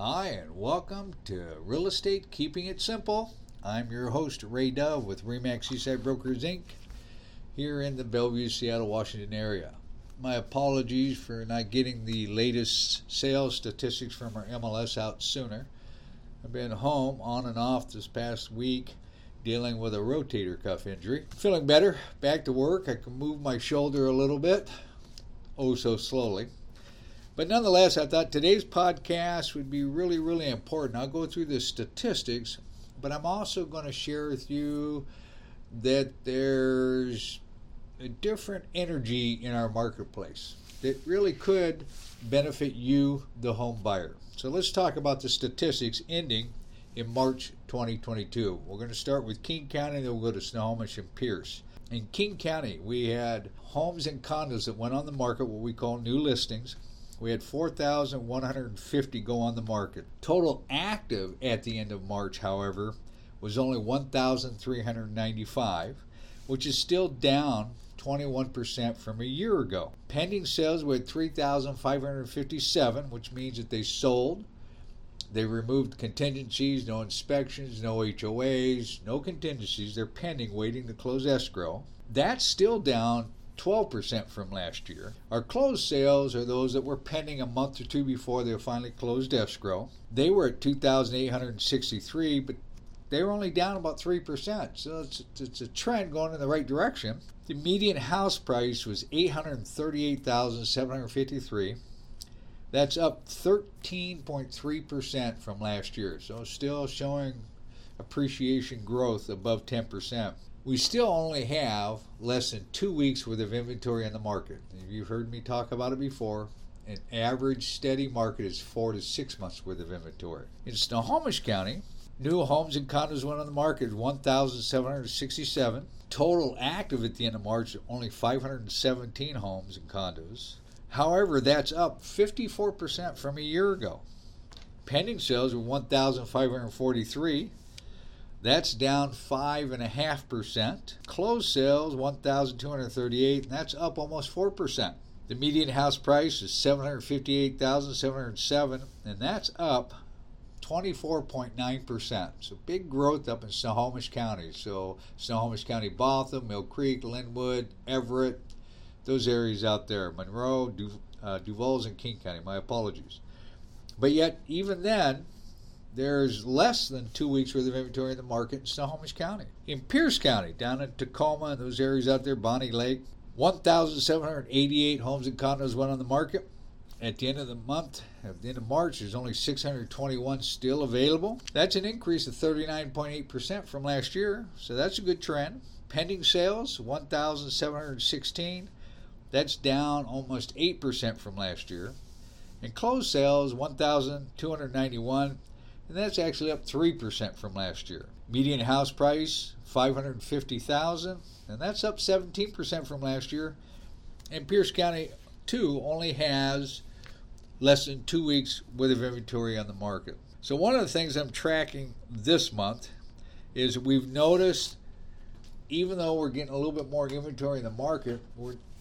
Hi, and welcome to Real Estate Keeping It Simple. I'm your host, Ray Dove with Remax Seaside Brokers Inc., here in the Bellevue, Seattle, Washington area. My apologies for not getting the latest sales statistics from our MLS out sooner. I've been home on and off this past week dealing with a rotator cuff injury. Feeling better, back to work. I can move my shoulder a little bit, oh so slowly. But nonetheless, I thought today's podcast would be really, really important. I'll go through the statistics, but I'm also going to share with you that there's a different energy in our marketplace that really could benefit you, the home buyer. So let's talk about the statistics ending in March 2022. We're going to start with King County, then we'll go to Snohomish and Pierce. In King County, we had homes and condos that went on the market, what we call new listings. We had 4,150 go on the market. Total active at the end of March, however, was only 1,395, which is still down 21% from a year ago. Pending sales were 3,557, which means that they sold. They removed contingencies, no inspections, no HOAs, no contingencies. They're pending, waiting to close escrow. That's still down 12% from last year. Our closed sales are those that were pending a month or two before they finally closed escrow. They were at 2,863, but they were only down about 3%. So it's, it's a trend going in the right direction. The median house price was 838,753. That's up 13.3% from last year. So still showing appreciation growth above 10% we still only have less than two weeks worth of inventory on the market. You've heard me talk about it before. An average steady market is four to six months worth of inventory. In Snohomish County, new homes and condos went on the market 1,767. Total active at the end of March, only 517 homes and condos. However, that's up 54% from a year ago. Pending sales were 1,543. That's down 5.5%. Closed sales, 1,238, and that's up almost 4%. The median house price is 758,707, and that's up 24.9%. So big growth up in Snohomish County. So Snohomish County, Bothell, Mill Creek, Lynnwood, Everett, those areas out there. Monroe, du- uh, Duvall's, and King County. My apologies. But yet, even then, there's less than two weeks worth of inventory in the market in Snohomish County. In Pierce County, down in Tacoma and those areas out there, Bonney Lake, 1,788 homes and condos went on the market. At the end of the month, at the end of March, there's only 621 still available. That's an increase of 39.8% from last year, so that's a good trend. Pending sales, 1,716. That's down almost 8% from last year. And closed sales, 1,291 and that's actually up 3% from last year. Median house price 550,000 and that's up 17% from last year. And Pierce County too only has less than 2 weeks worth of inventory on the market. So one of the things I'm tracking this month is we've noticed even though we're getting a little bit more inventory in the market,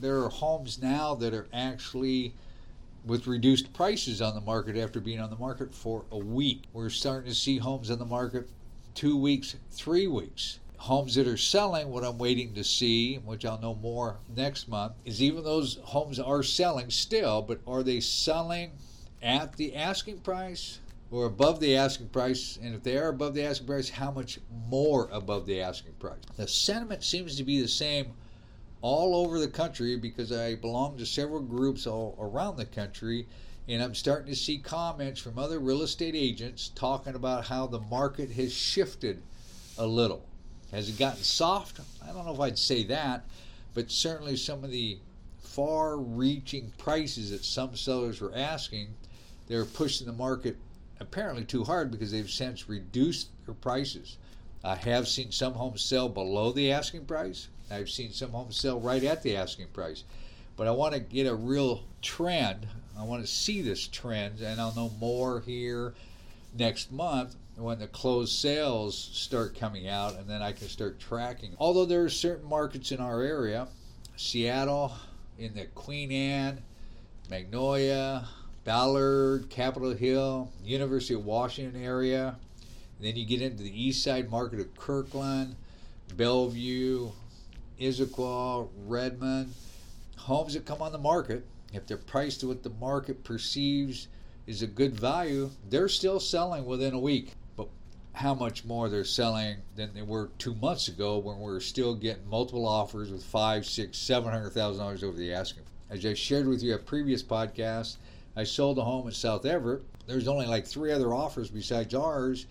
there are homes now that are actually with reduced prices on the market after being on the market for a week. We're starting to see homes on the market two weeks, three weeks. Homes that are selling, what I'm waiting to see, which I'll know more next month, is even those homes are selling still, but are they selling at the asking price or above the asking price? And if they are above the asking price, how much more above the asking price? The sentiment seems to be the same all over the country because I belong to several groups all around the country. And I'm starting to see comments from other real estate agents talking about how the market has shifted a little. Has it gotten soft? I don't know if I'd say that, but certainly some of the far reaching prices that some sellers were asking, they're pushing the market apparently too hard because they've since reduced their prices. I have seen some homes sell below the asking price. I've seen some homes sell right at the asking price. But I want to get a real trend. I want to see this trend, and I'll know more here next month when the closed sales start coming out, and then I can start tracking. Although there are certain markets in our area, Seattle, in the Queen Anne, Magnolia, Ballard, Capitol Hill, University of Washington area. And then you get into the east side market of Kirkland, Bellevue, Issaquah, Redmond. Homes that come on the market, if they're priced to what the market perceives is a good value, they're still selling within a week. But how much more they're selling than they were two months ago when we were still getting multiple offers with five, six, seven hundred thousand dollars over the asking. As I shared with you a previous podcast, I sold a home in South Everett. There's only like three other offers besides ours,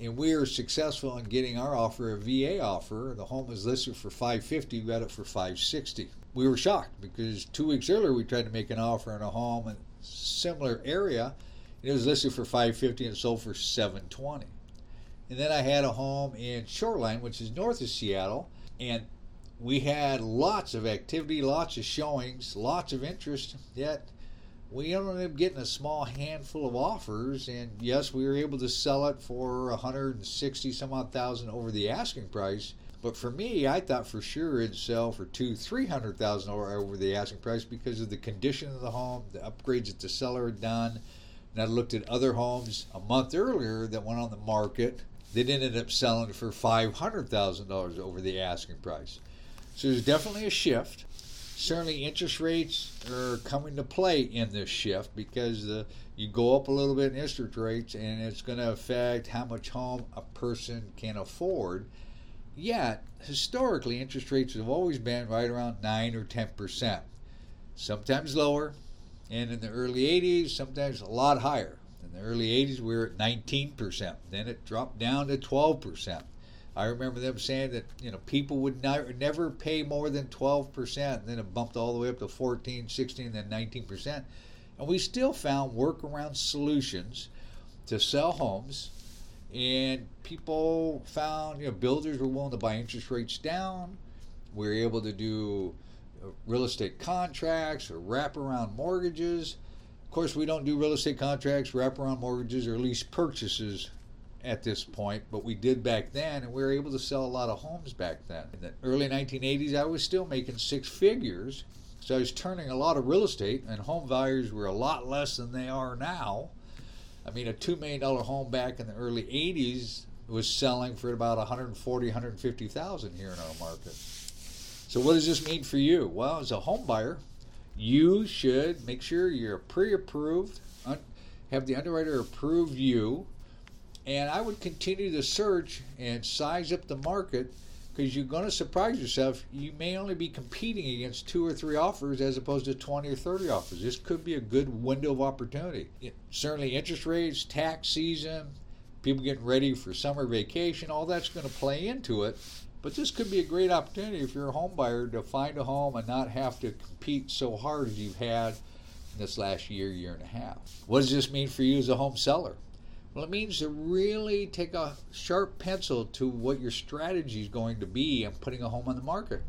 and we were successful in getting our offer, a VA offer. The home was listed for 550, we got it for 560. We were shocked because two weeks earlier we tried to make an offer on a home in a similar area. and It was listed for 550 and sold for 720. And then I had a home in Shoreline, which is north of Seattle, and we had lots of activity, lots of showings, lots of interest, yet we ended up getting a small handful of offers. And yes, we were able to sell it for 160 some odd thousand over the asking price. But for me, I thought for sure it'd sell for two, three hundred thousand over the asking price because of the condition of the home, the upgrades that the seller had done. And I looked at other homes a month earlier that went on the market that ended up selling for five hundred thousand dollars over the asking price. So there's definitely a shift. Certainly, interest rates are coming to play in this shift because you go up a little bit in interest rates, and it's going to affect how much home a person can afford. Yet, historically, interest rates have always been right around nine or ten percent, sometimes lower, and in the early 80s, sometimes a lot higher. In the early 80s, we were at 19%. Then it dropped down to 12%. I remember them saying that you know people would not, never pay more than 12%, and then it bumped all the way up to 14, 16, then 19%. And we still found workaround solutions to sell homes, and people found you know builders were willing to buy interest rates down. We were able to do uh, real estate contracts or wraparound mortgages. Of course, we don't do real estate contracts, wraparound mortgages, or lease purchases at this point, but we did back then, and we were able to sell a lot of homes back then. In the early 1980s, I was still making six figures, so I was turning a lot of real estate, and home values were a lot less than they are now. I mean, a $2 million home back in the early 80s was selling for about 140, 150,000 here in our market. So what does this mean for you? Well, as a home buyer, you should make sure you're pre-approved, have the underwriter approve you, and I would continue to search and size up the market because you're going to surprise yourself. You may only be competing against two or three offers as opposed to 20 or 30 offers. This could be a good window of opportunity. It, certainly, interest rates, tax season, people getting ready for summer vacation, all that's going to play into it. But this could be a great opportunity if you're a home buyer to find a home and not have to compete so hard as you've had this last year, year and a half. What does this mean for you as a home seller? Well, it means to really take a sharp pencil to what your strategy is going to be in putting a home on the market.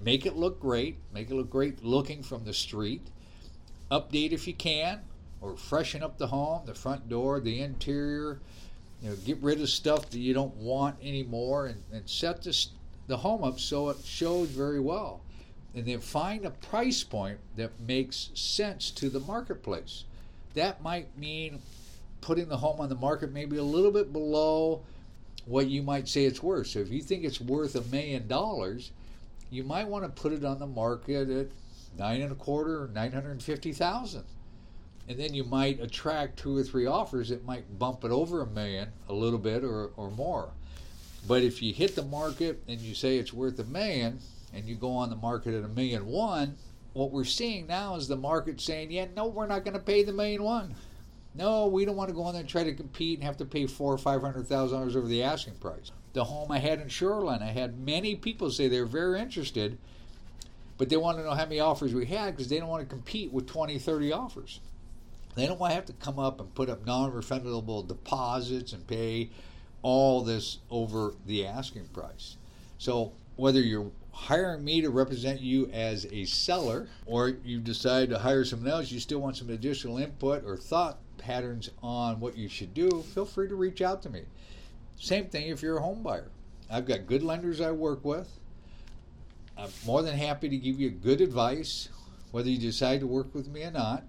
Make it look great, make it look great looking from the street. Update if you can, or freshen up the home, the front door, the interior. You know, get rid of stuff that you don't want anymore, and, and set this, the home up so it shows very well. And then find a price point that makes sense to the marketplace. That might mean putting the home on the market maybe a little bit below what you might say it's worth. So if you think it's worth a million dollars, you might want to put it on the market at nine and a quarter nine hundred and fifty thousand. And then you might attract two or three offers that might bump it over a million a little bit or, or more. But if you hit the market and you say it's worth a million and you go on the market at a million one, what we're seeing now is the market saying, yeah, no, we're not going to pay the million one. No, we don't want to go in there and try to compete and have to pay four or five hundred thousand dollars over the asking price. The home I had in Shoreline, I had many people say they're very interested, but they want to know how many offers we had because they don't want to compete with 20, 30 offers. They don't want to have to come up and put up non-refundable deposits and pay all this over the asking price. So whether you're hiring me to represent you as a seller or you decide to hire someone else, you still want some additional input or thought patterns on what you should do, feel free to reach out to me. Same thing if you're a home buyer. I've got good lenders I work with. I'm more than happy to give you good advice, whether you decide to work with me or not.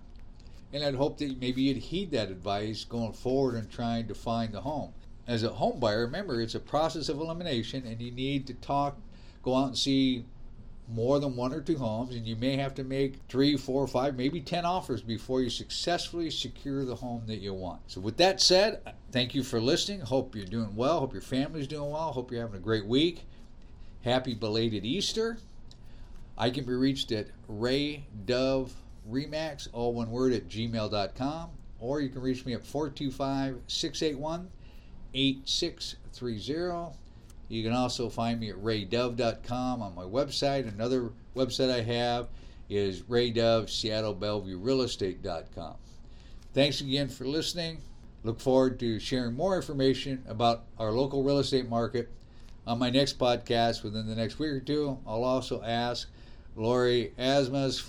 and I'd hope that maybe you'd heed that advice going forward and trying to find the home. As a home buyer, remember it's a process of elimination, and you need to talk, go out and see more than one or two homes, and you may have to make three, four, five, maybe ten offers before you successfully secure the home that you want. So, with that said, thank you for listening. Hope you're doing well. Hope your family's doing well. Hope you're having a great week. Happy belated Easter. I can be reached at Ray Dove Remax, all one word, at gmail.com, or you can reach me at 425 681 8630. You can also find me at raydove.com on my website. Another website I have is raydove, Estate.com. Thanks again for listening. Look forward to sharing more information about our local real estate market on my next podcast within the next week or two. I'll also ask Lori Asmas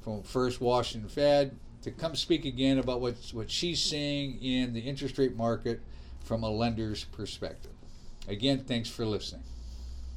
from First Washington Fed to come speak again about what, what she's seeing in the interest rate market from a lender's perspective. Again, thanks for listening.